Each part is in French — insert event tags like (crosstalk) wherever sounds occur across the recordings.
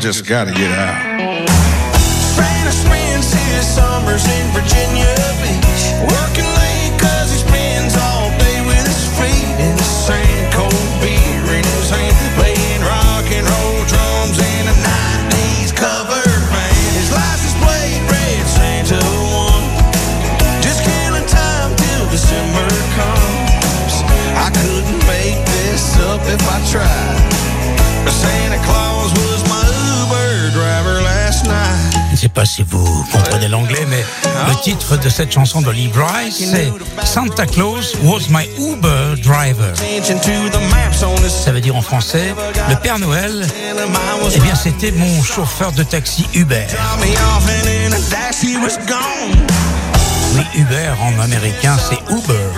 just got to get out. Le titre de cette chanson de Lee Bryce, c'est Santa Claus was my Uber driver. Ça veut dire en français, le Père Noël, eh bien c'était mon chauffeur de taxi Uber. Oui, Uber en américain, c'est Uber.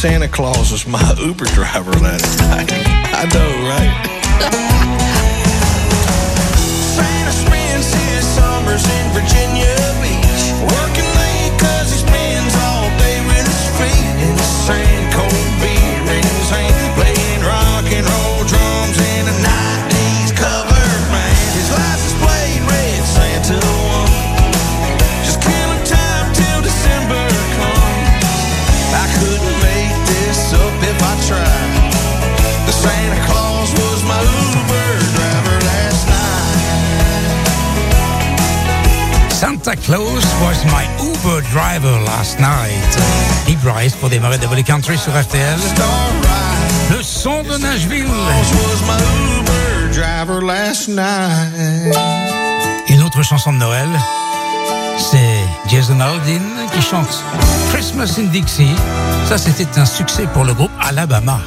Santa Claus was my Uber driver last night. I know, right? (laughs) Close was my Uber driver last night. Deep Rice pour démarrer Double Country sur RTL. Le son de Nashville. Une autre chanson de Noël, c'est Jason Aldean qui chante Christmas in Dixie. Ça, c'était un succès pour le groupe Alabama.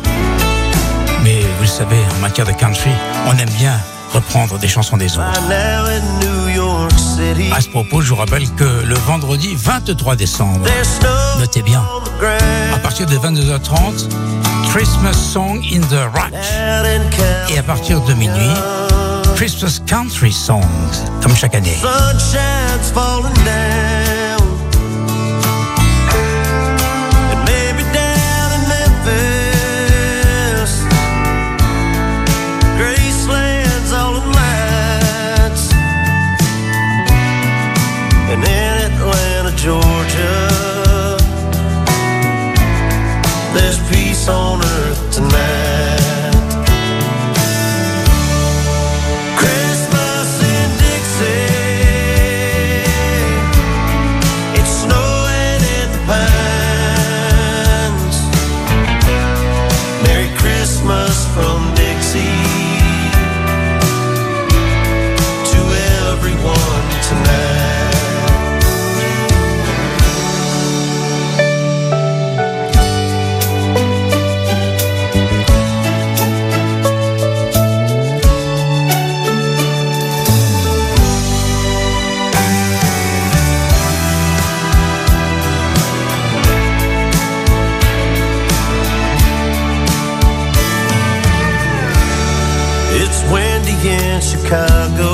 Mais vous savez, en matière de country, on aime bien reprendre des chansons des autres. À ce propos, je vous rappelle que le vendredi 23 décembre, notez bien, à partir de 22h30, Christmas Song in the Rock. Et à partir de minuit, Christmas Country Songs, comme chaque année. Georgia. There's peace on earth tonight. in Chicago.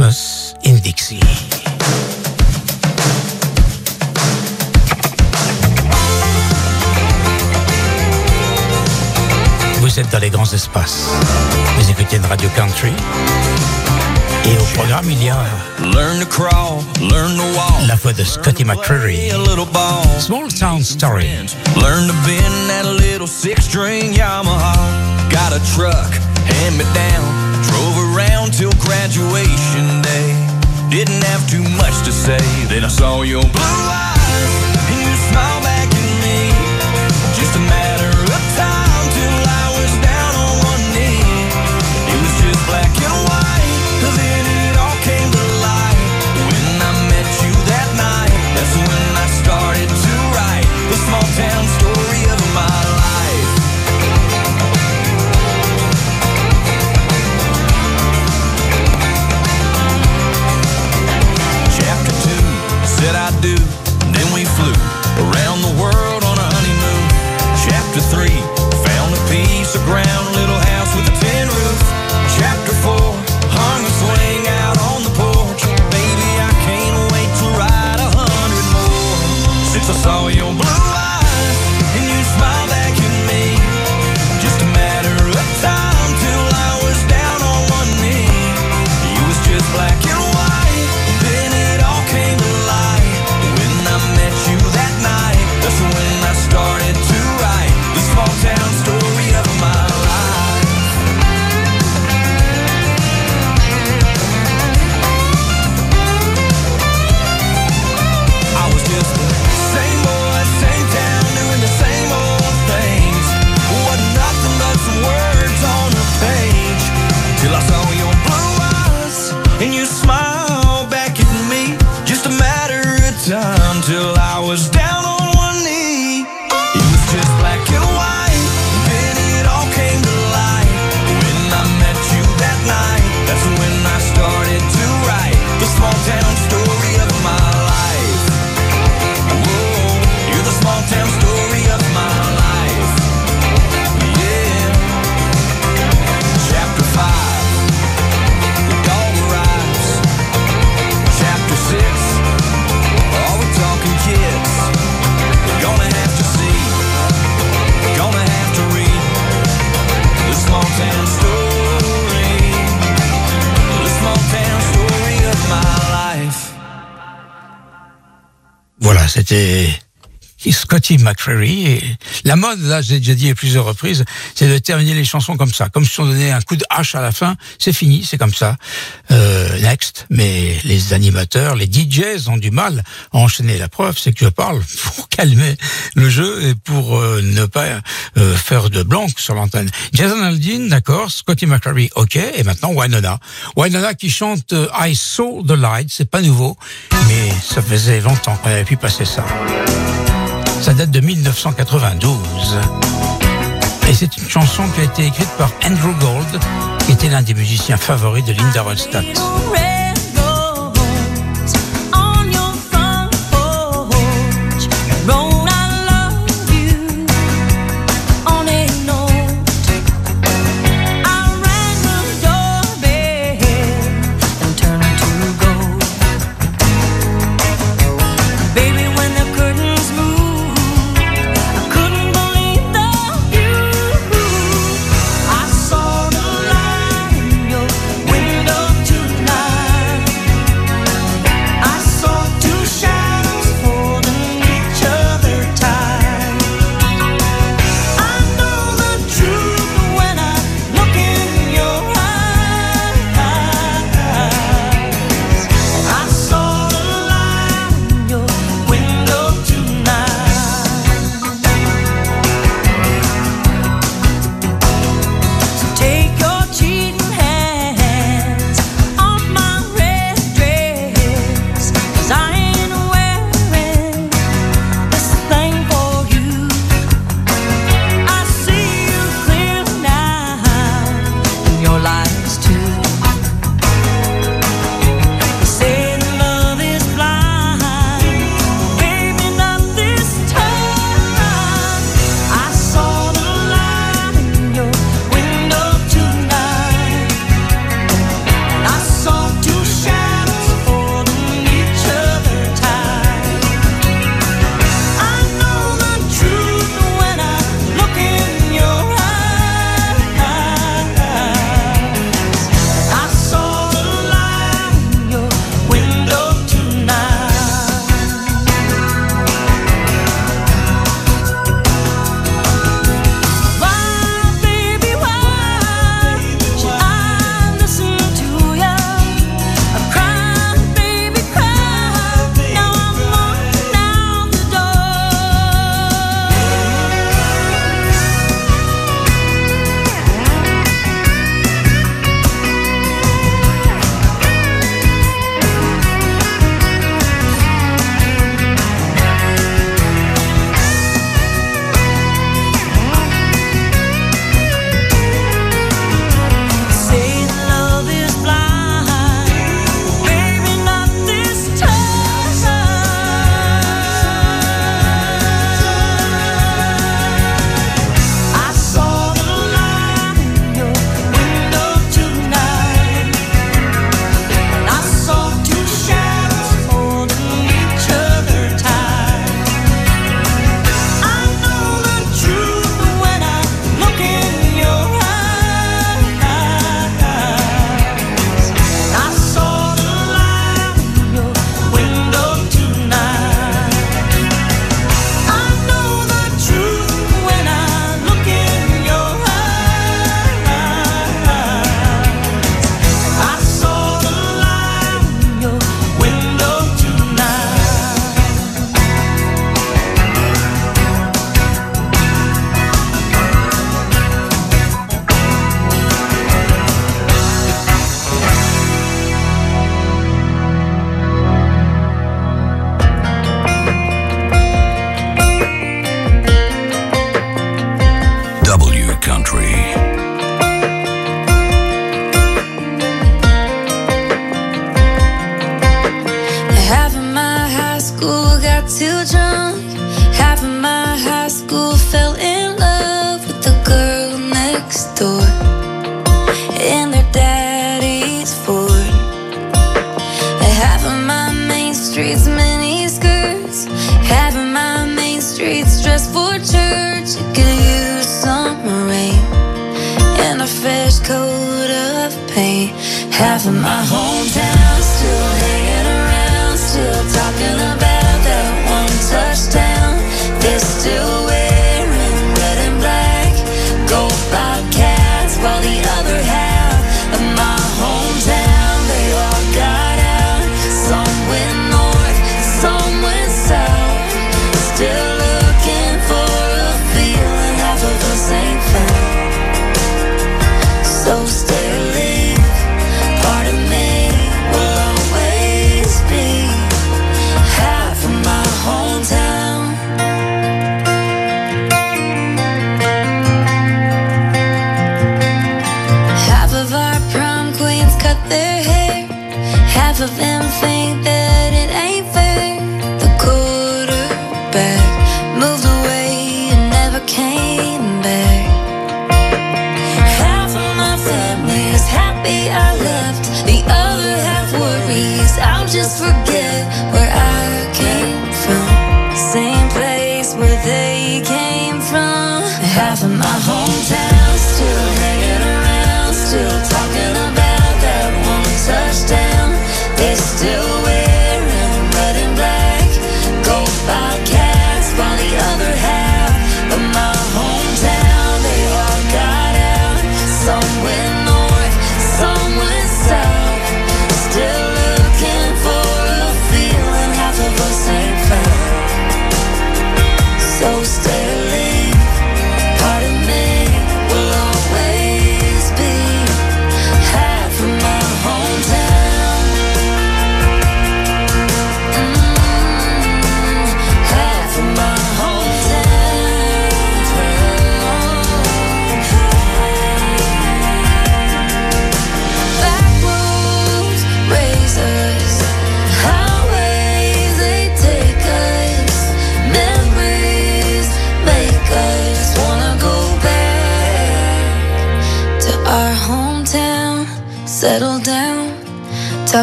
Christmas in Dixie. Vous êtes dans les grands espaces. Vous écoutez une radio country. Et au programme, il y a learn to crawl, learn to walk, la voix de Scotty McCreery. Small Town Story. Learn to bend that little six-string Yamaha. Got a truck, hand me down. Drove till graduation day. Didn't have too much to say. Then I saw your blue eyes and you smiled back at me. Just a Voilà, c'était Scotty McCreery. Et la mode, là, j'ai déjà dit à plusieurs reprises, c'est de terminer les chansons comme ça. Comme si on donnait un coup de hache à la fin, c'est fini, c'est comme ça. Euh, next. Mais les animateurs, les DJs ont du mal à enchaîner. La preuve, c'est que je parle pour calmer le jeu et pour euh, ne pas euh, faire de blanc sur l'antenne. Jason Aldean, d'accord. Scotty McCreery, ok. Et maintenant, Winona. Winona qui chante euh, I Saw the Light. C'est pas nouveau, mais ça faisait longtemps qu'on avait pu passer ça. Ça date de 1992. Et c'est une chanson qui a été écrite par Andrew Gold, qui était l'un des musiciens favoris de Linda Ronstadt.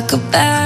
Talk about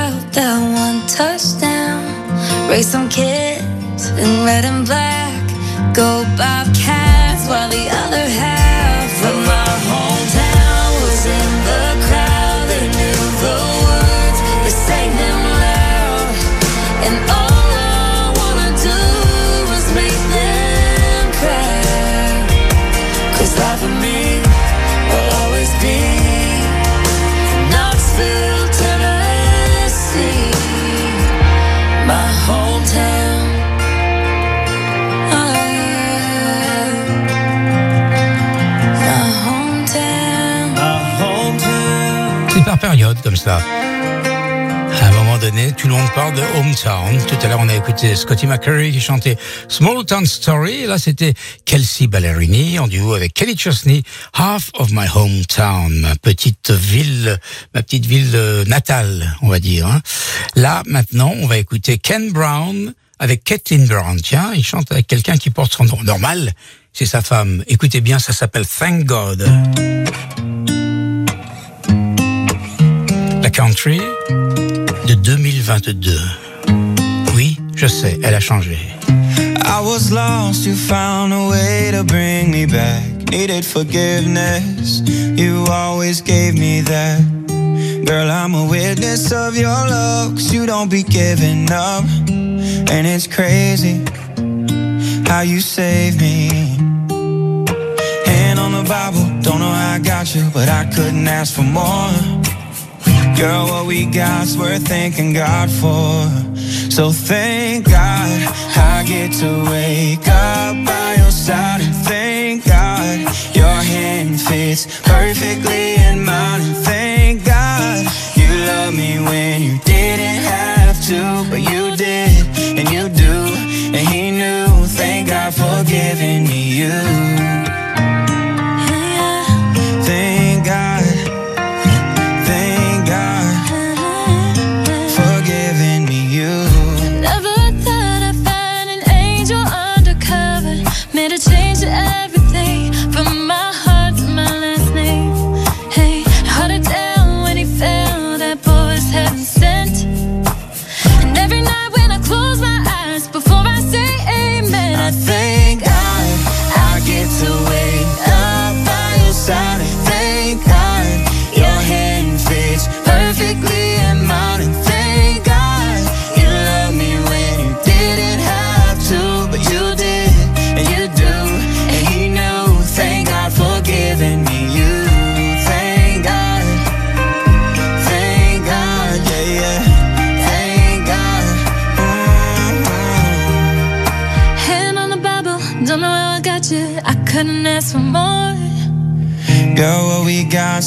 parle de hometown. Tout à l'heure, on a écouté Scotty McCurry qui chantait Small Town Story. Là, c'était Kelsey Ballerini en duo avec Kelly Chesney, Half of My Hometown, ma petite ville, ma petite ville euh, natale, on va dire. hein. Là, maintenant, on va écouter Ken Brown avec Caitlin Brown. Tiens, il chante avec quelqu'un qui porte son nom normal. C'est sa femme. Écoutez bien, ça s'appelle Thank God. Country de 2022. Oui, je sais, elle a changé. I was lost, you found a way to bring me back. Needed forgiveness, you always gave me that. Girl, I'm a witness of your 'cause you don't be giving up. And it's crazy how you save me. Hand on the Bible, don't know how I got you, but I couldn't ask for more. Girl, what we got's worth thanking God for. So thank God I get to wake up by your side. And thank God your hand fits perfectly in mine. Thank God you love me when you didn't have to, but you did and you do. And He knew. Thank God for giving me you.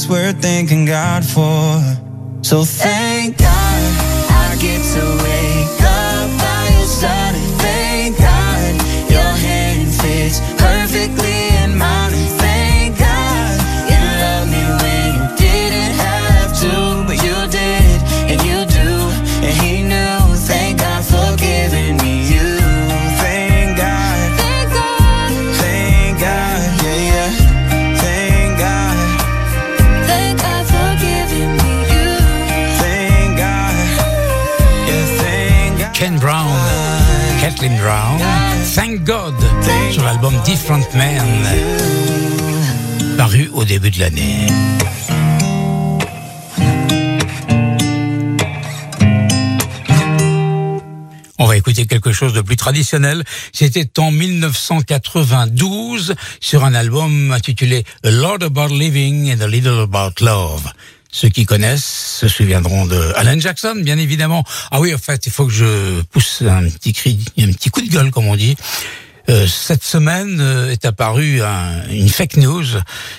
We got's worth thanking God for. So thank God, sur l'album Different Man, paru au début de l'année. On va écouter quelque chose de plus traditionnel. C'était en 1992 sur un album intitulé A Lot About Living and a Little About Love. Ceux qui connaissent se souviendront de Alan Jackson, bien évidemment. Ah oui, en fait, il faut que je pousse un petit cri, un petit coup de gueule, comme on dit. Euh, cette semaine euh, est apparue un- une fake news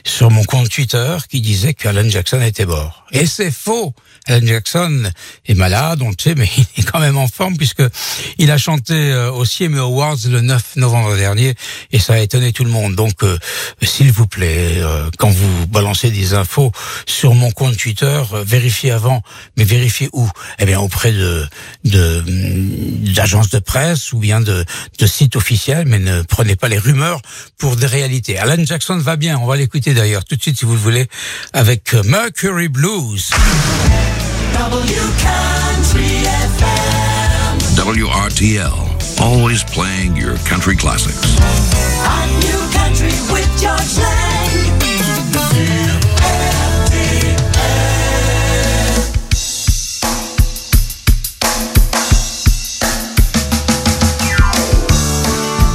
sur mon compte Twitter qui disait que Alan Jackson était mort. Et c'est faux. Alan Jackson est malade, on le sait, mais (laughs) il est quand même en forme puisque il a chanté euh, au CME Awards le 9 novembre dernier et ça a étonné tout le monde. Donc, euh, s'il vous plaît, quand vous balancez des infos sur mon compte Twitter, vérifiez avant, mais vérifiez où? Eh bien, auprès de de- d'agences de presse ou bien de, sites officiels, ne prenez pas les rumeurs pour des réalités. Alan Jackson va bien, on va l'écouter d'ailleurs tout de suite si vous le voulez, avec euh, Mercury Blues. WRTL, always playing your country classics.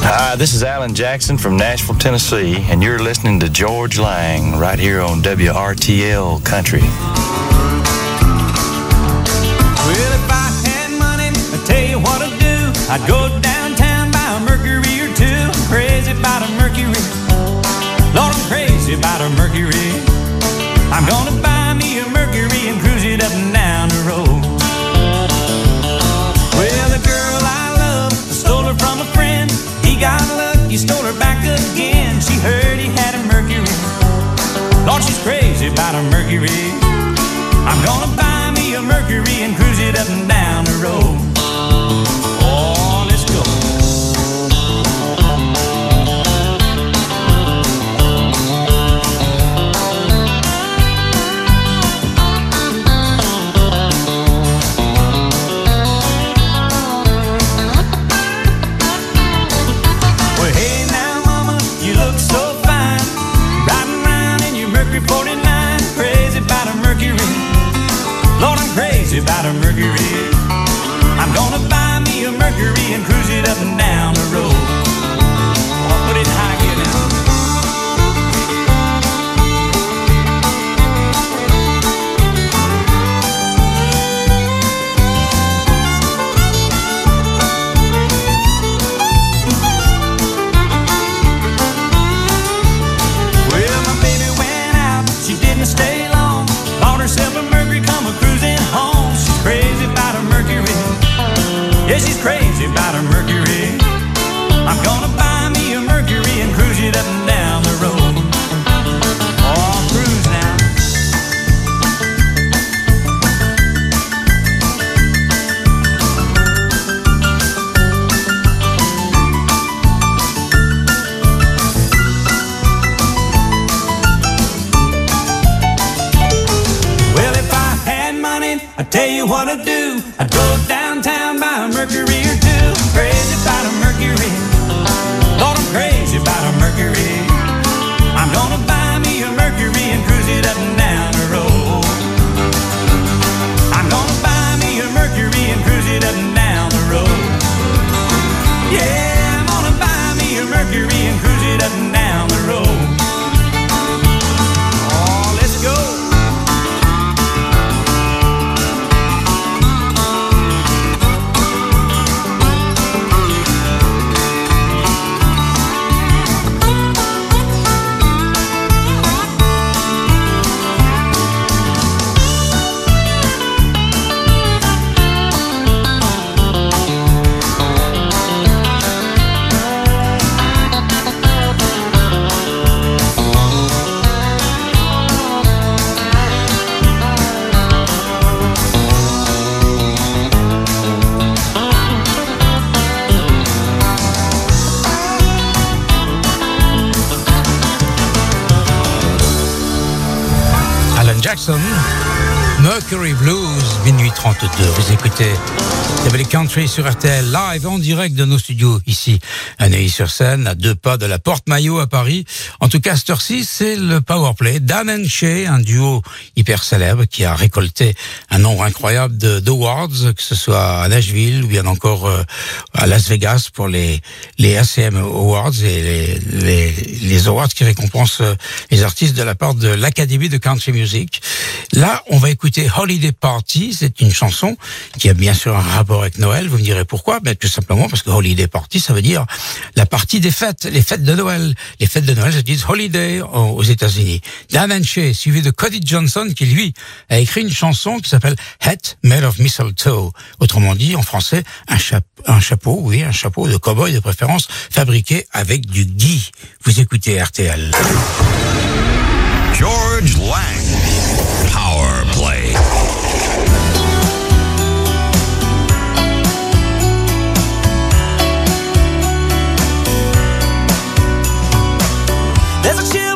Hi, this is Alan Jackson from Nashville, Tennessee, and you're listening to George Lang right here on WRTL Country. Well, if I had money, I'd tell you what I'd do. I'd go downtown, buy a Mercury or two. Crazy about a Mercury. Lord, I'm crazy about a Mercury. I'm gonna buy heard he had a Mercury. Lord, she's crazy about a Mercury. I'm gonna buy me a Mercury and cruise it up and down the road. 对。Country sur RTL, live en direct de nos studios ici à Neuilly-sur-Seine, à deux pas de la Porte Maillot à Paris. En tout cas, cette heure-ci, c'est le Powerplay. Dan and Shay, un duo hyper célèbre qui a récolté un nombre incroyable d'awards, que ce soit à Nashville ou bien encore euh, à Las Vegas pour les, les ACM Awards et les, les, les awards qui récompensent euh, les artistes de la part de l'Académie de Country Music. Là, on va écouter Holiday Party. C'est une chanson qui a bien sûr un rapport avec Noël. Vous me direz pourquoi Ben tout simplement parce que Holiday Party, ça veut dire la partie des fêtes, les fêtes de Noël. Les fêtes de Noël se disent Holiday aux États-Unis. Dan Shea, suivi de Cody Johnson, qui lui a écrit une chanson qui s'appelle Hat Made of Mistletoe. Autrement dit, en français, un chapeau, oui, un chapeau de cowboy de préférence, fabriqué avec du gui. Vous écoutez RTL. George Lang. Power Play. There's a chill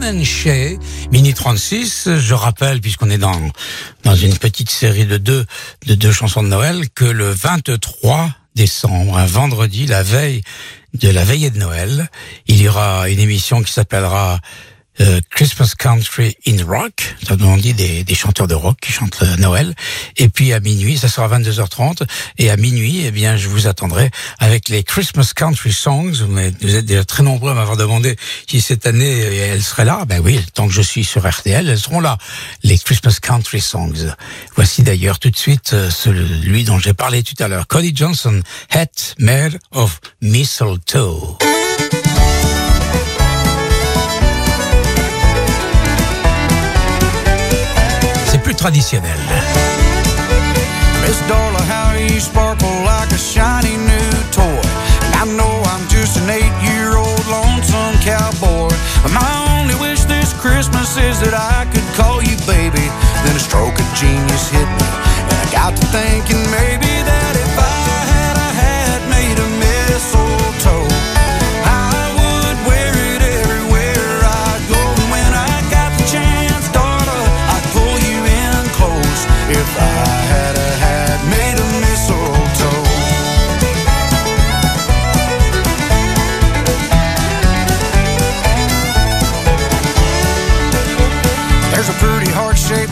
Dan and Shay, Mini 36. Je rappelle, puisqu'on est dans dans une petite série de deux de deux chansons de Noël, que le 23 décembre, un vendredi, la veille de la veillée de Noël, il y aura une émission qui s'appellera euh, Christmas Country in Rock, ça nous dit des, des chanteurs de rock qui chantent Noël. Et puis à minuit, ça sera 22h30, et à minuit, eh bien, je vous attendrai avec les Christmas Country Songs. Vous êtes déjà très nombreux à m'avoir demandé si cette année euh, elles seraient là. Ben oui, tant que je suis sur RTL, elles seront là. Les Christmas Country Songs. Voici d'ailleurs tout de suite euh, celui dont j'ai parlé tout à l'heure, Cody Johnson, Hat Made of Mistletoe. traditionnelle. Miss Darla, how you sparkle like a shiny new toy. I know I'm just an eight-year-old lonesome cowboy. But my only wish this Christmas is that I could call you baby. Then a stroke of genius hit me, and I got to thinking maybe that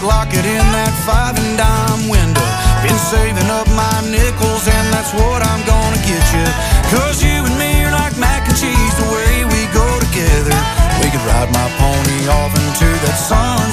lock it in that five and dime window. Been saving up my nickels, and that's what I'm gonna get you. Cause you and me are like mac and cheese, the way we go together. We could ride my pony off into that sun.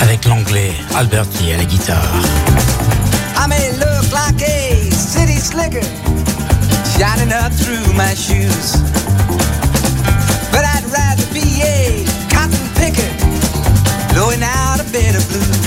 avec l'anglais Alberti à la guitare. I may look like a city slicker shining up through my shoes. But I'd rather be a cotton picker blowing out a bit of blues.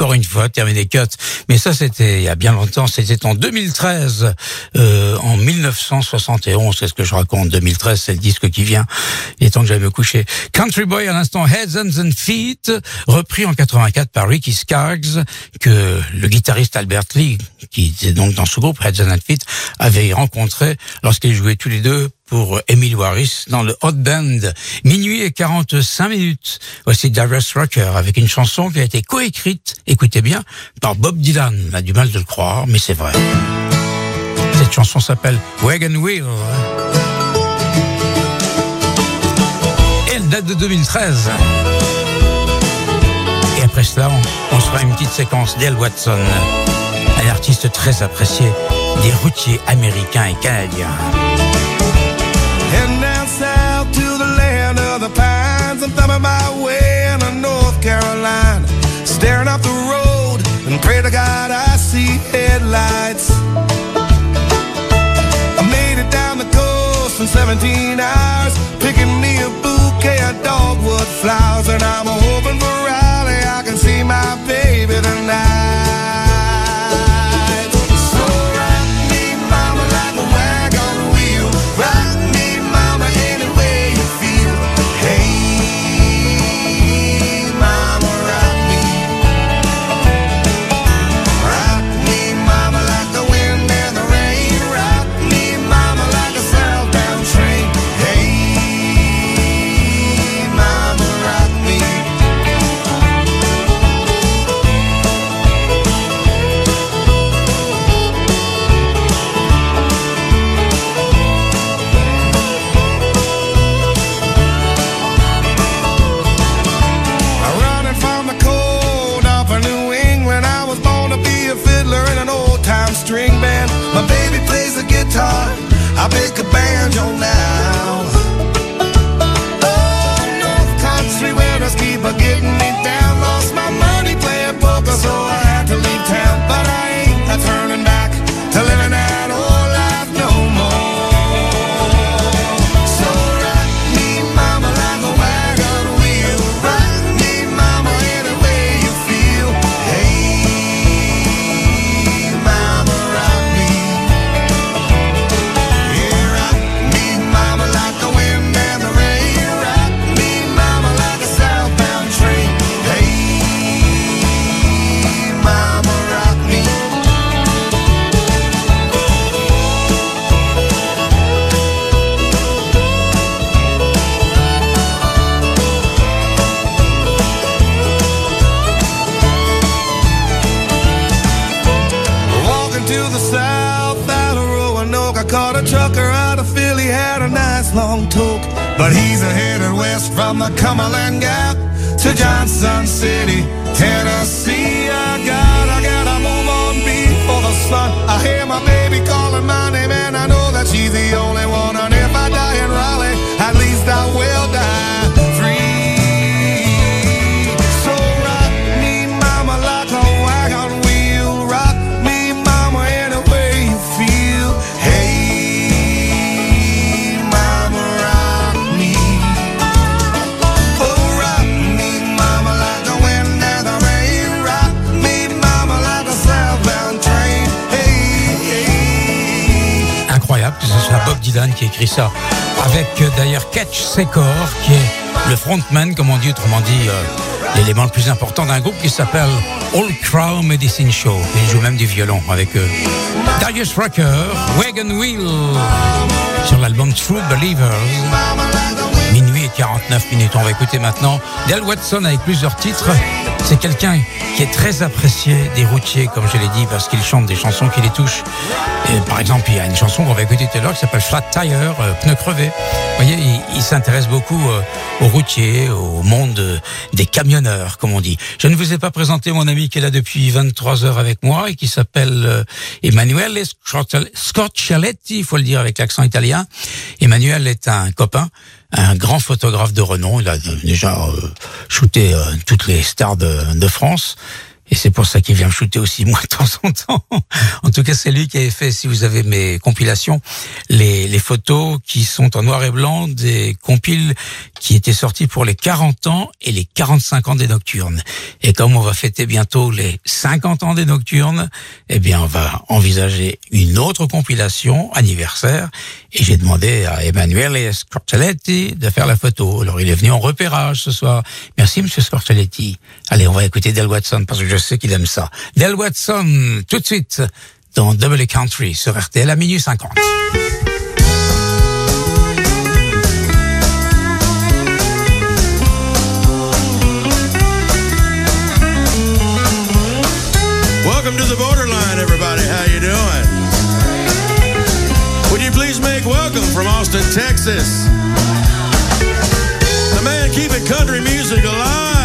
Encore une fois terminé cut. Mais ça, c'était il y a bien longtemps. C'était en 2013, euh, en 1971. C'est ce que je raconte. 2013, c'est le disque qui vient. Il est temps que j'aille me coucher. Country Boy à l'instant, Heads and Feet, repris en 84 par Ricky Skaggs, que le guitariste Albert Lee, qui était donc dans ce groupe Heads and Feet, avait rencontré lorsqu'ils jouaient tous les deux pour Emile Harris dans le Hot Band. Minuit et 45 minutes. Voici Darius Rucker avec une chanson qui a été coécrite, écoutez bien, par Bob Dylan. On a du mal de le croire, mais c'est vrai. Cette chanson s'appelle Wagon Wheel. Et elle date de 2013. Et après cela, on, on se une petite séquence d'El Watson, un artiste très apprécié des routiers américains et canadiens. Heading down south to the land of the pines. I'm thumbing my way into North Carolina. Staring up the road and pray to God I see headlights. I made it down the coast in 17 hours, picking me a bouquet of dogwood flowers. And I'm hoping for Raleigh, I can see my baby tonight. To the south out of Roanoke, I caught a trucker out of Philly, had a nice long toke. But he's headed west from the Cumberland Gap to Johnson City, Tennessee. I got, I gotta move on before the sun. I hear my baby calling my name, and I know that she's the only one. And if I die in Raleigh, at least I will die Bob Dylan qui écrit ça. Avec euh, d'ailleurs Catch Secor, qui est le frontman, comme on dit, autrement dit, euh, l'élément le plus important d'un groupe qui s'appelle All Crow Medicine Show. Il joue même du violon avec eux. Darius Rucker, Wagon Wheel, sur l'album True Believers. Minuit et 49 minutes. On va écouter maintenant Del Watson avec plusieurs titres. C'est quelqu'un qui est très apprécié des routiers, comme je l'ai dit, parce qu'il chante des chansons qui les touchent. Et par exemple, il y a une chanson qu'on va écouter tout à l'heure qui s'appelle Flat Tire, euh, pneu crevé. Vous voyez, il, il s'intéresse beaucoup euh, aux routiers, au monde euh, des camionneurs, comme on dit. Je ne vous ai pas présenté mon ami qui est là depuis 23 heures avec moi et qui s'appelle euh, Emmanuel Scorcialetti, il faut le dire avec l'accent italien. Emmanuel est un copain un grand photographe de renom. Il a déjà euh, shooté euh, toutes les stars de, de France. Et c'est pour ça qu'il vient me shooter aussi (laughs) moi de temps en temps. En tout cas, c'est lui qui avait fait, si vous avez mes compilations, les, les photos qui sont en noir et blanc des compiles qui étaient sortis pour les 40 ans et les 45 ans des Nocturnes. Et comme on va fêter bientôt les 50 ans des Nocturnes, eh bien, on va envisager une autre compilation anniversaire. Et j'ai demandé à Emanuele Scorcelletti de faire la photo. Alors, il est venu en repérage ce soir. Merci, monsieur Scorcelletti. Allez, on va écouter Del Watson parce que je sais qu'il aime ça. Del Watson, tout de suite, dans Double Country sur RTL à minuit 50. Austin, Texas, the man keeping country music alive,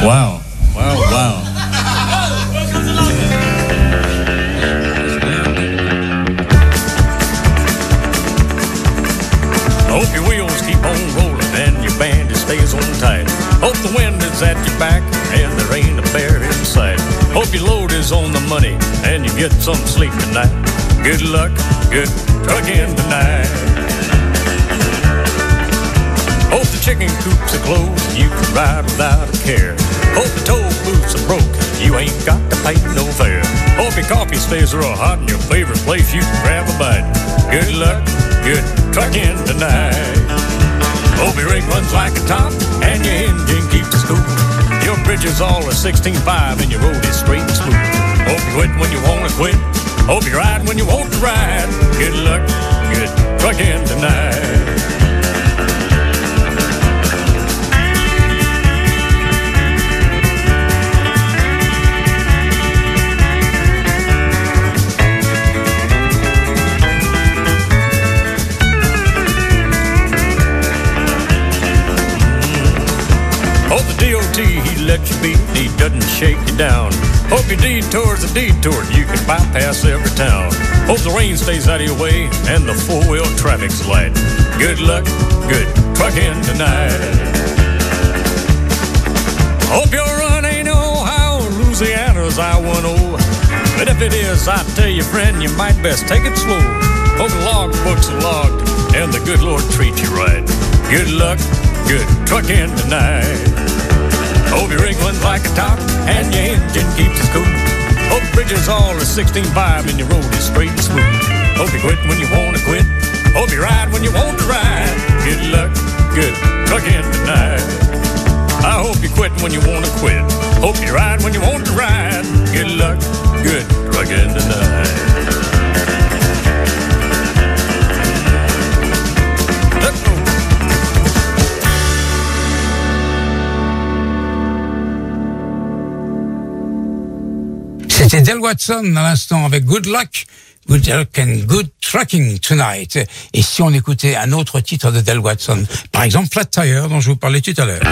Wow. Wow, wow. Hope your wheels keep on rolling and your band stays on tight. Hope the wind is at your back and there ain't a bear in sight. Hope your load is on the money and you get some sleep tonight. Good luck, good trucking tonight. Chicken coops are closed you can ride without a care. Hope the toll booths are broke, you ain't got to pay no fare. Hope your coffee stays real hot in your favorite place you can grab a bite. Good luck, good trucking tonight. Hope your rig runs like a top and your engine keeps it cool. Your bridge is all a 16.5 and your road is straight and smooth. Hope you quit when you wanna quit. Hope you ride when you want to ride. Good luck, good trucking tonight. Lets you beat, he doesn't shake you down. Hope your detour's a detour, you can bypass every town. Hope the rain stays out of your way and the four-wheel traffic's light. Good luck, good trucking tonight. Hope your run ain't Ohio, Louisiana's I-10. But if it is, I tell you, friend, you might best take it slow. Hope the log books are logged and the good Lord treats you right. Good luck, good trucking tonight. Oh, hope your rig runs like a top and your engine keeps it cool. Oh, hope the bridge is all a 16.5 and your road is straight and smooth. Oh, hope you quit when you want to quit. Hope you ride when you want to ride. Good luck, good luck trucking tonight. I hope you quit when you want to quit. Hope you ride when you want to ride. Good luck, good trucking tonight. Let's C'était Del Watson à l'instant avec Good Luck, Good Luck and Good Trucking Tonight. Et si on écoutait un autre titre de Del Watson, par exemple Flat Tire dont je vous parlais tout à l'heure.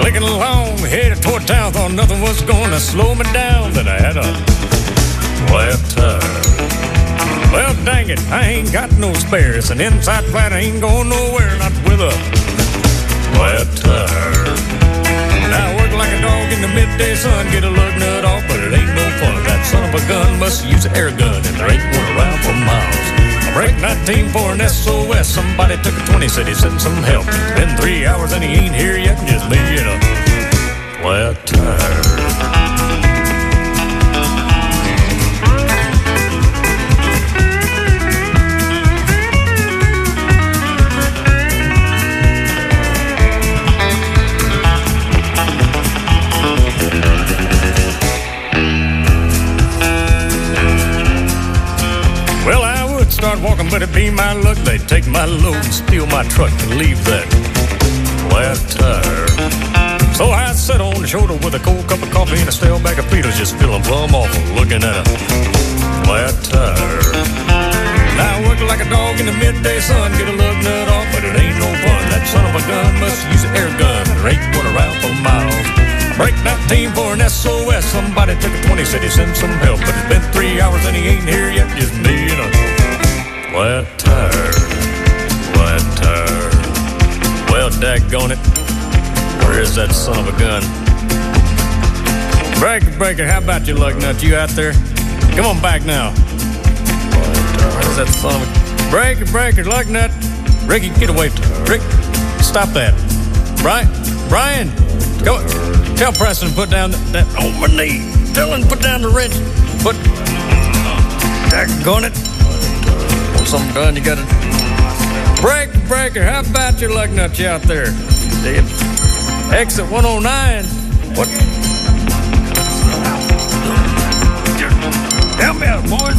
Clicking along, headed toward town, thought nothing was gonna slow me down. Then I had a flat tire. Well, dang it, I ain't got no spares. An inside flat ain't going nowhere, not with a flat tire. Like a dog in the midday sun, get a lug nut off, but it ain't no fun. That son of a gun must use an air gun, and there ain't one around for miles. I break 19 for an SOS. Somebody took a 20, said he sent some help. It's been three hours and he ain't here yet, just me in a flat tire. Well, I would start walking but it'd be my luck they'd take my load and steal my truck and leave that flat tire. So I sat on the shoulder with a cold cup of coffee and a stale bag of Peters, just feeling plumb awful looking at a flat tire. Now I work like a dog in the midday sun, get a lug nut off, but it ain't no fun. That son of a gun must use an air gun, and ain't going around for miles. Break that team for an SOS. Somebody took a 20, said he sent some help, but it's been three hours and he ain't here yet. Just me and a flat tire, flat tire. Well, daggone it, where is that son of a gun? Breaker, breaker, how about you, lug nut? You out there? Come on back now. Where's that son of a... Breaker, breaker, lug nut. Ricky, get away. Rick, stop that. Brian, Brian, go. Tell Preston to put down that, on my knee. Tell him put down the wrench. Put. Daggone it. Want something done, you gotta. Breaker, breaker, how about your lug nuts you out there? Damn. Exit 109. What? Help me out, boys.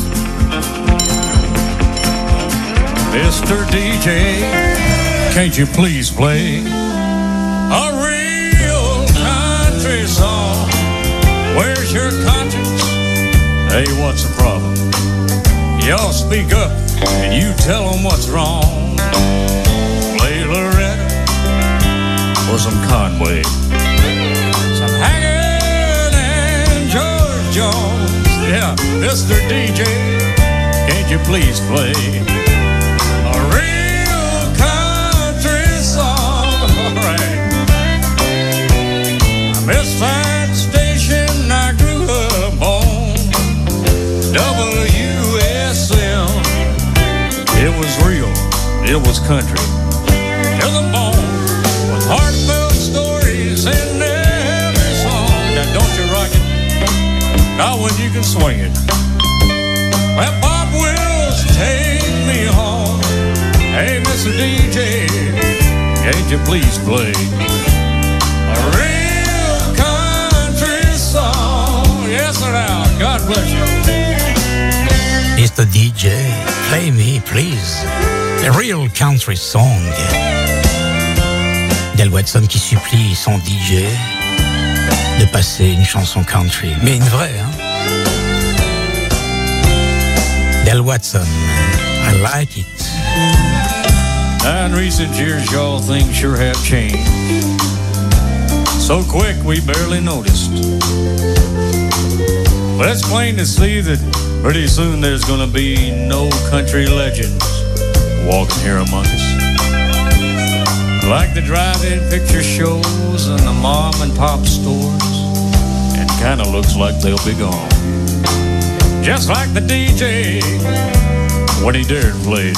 Mr. DJ, can't you please play Where's your conscience? Hey, what's the problem? Y'all speak up and you tell them what's wrong. Play Loretta or some Conway. Some Haggard and George Jones. Yeah, Mr. DJ, can't you please play it was country, to the bone, with heartfelt stories in every song. Now don't you rock it? Not when you can swing it. Well, Bob Wills, take me home. Hey, Mr. DJ, can't you please play a real country song? Yes, sir. Now, God bless you. Mr. DJ, play me, please. A real country song. Del Watson qui supplie son DJ de passer une chanson country. Mais une vraie, hein? Del Watson, I like it. In recent years, y'all things sure have changed. So quick, we barely noticed. But it's plain to see that pretty soon there's gonna be no country legends walking here among us. Like the drive-in picture shows and the mom and pop stores. It kinda looks like they'll be gone. Just like the DJ when he dared play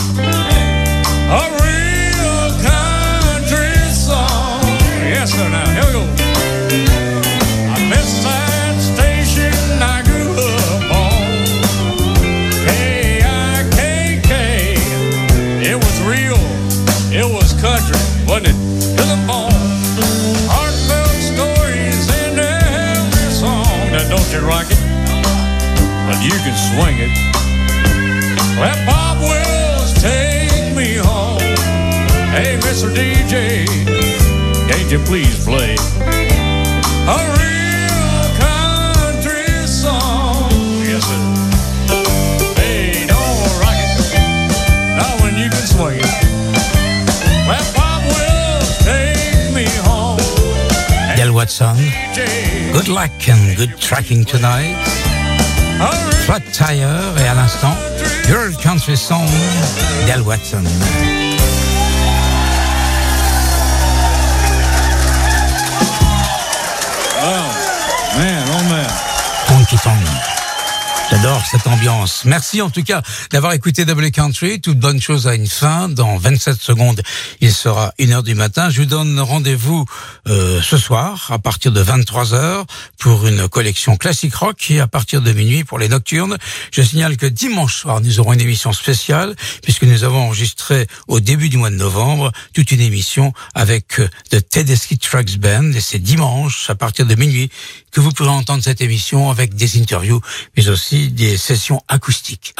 luck and good tracking tonight. Flat Tire et à l'instant, Girl Country Song, Del Watson. Oh, man, oh man. Honky Tonk. J'adore cette ambiance. Merci en tout cas d'avoir écouté Double Country. Toute bonne chose a une fin. Dans 27 secondes, il sera 1h du matin. Je vous donne rendez-vous euh, ce soir à partir de 23h pour une collection classique rock et à partir de minuit pour les nocturnes. Je signale que dimanche soir, nous aurons une émission spéciale puisque nous avons enregistré au début du mois de novembre toute une émission avec euh, The Tedeschi Trucks Band et c'est dimanche à partir de minuit que vous pourrez entendre cette émission avec des interviews mais aussi des sessions acoustiques.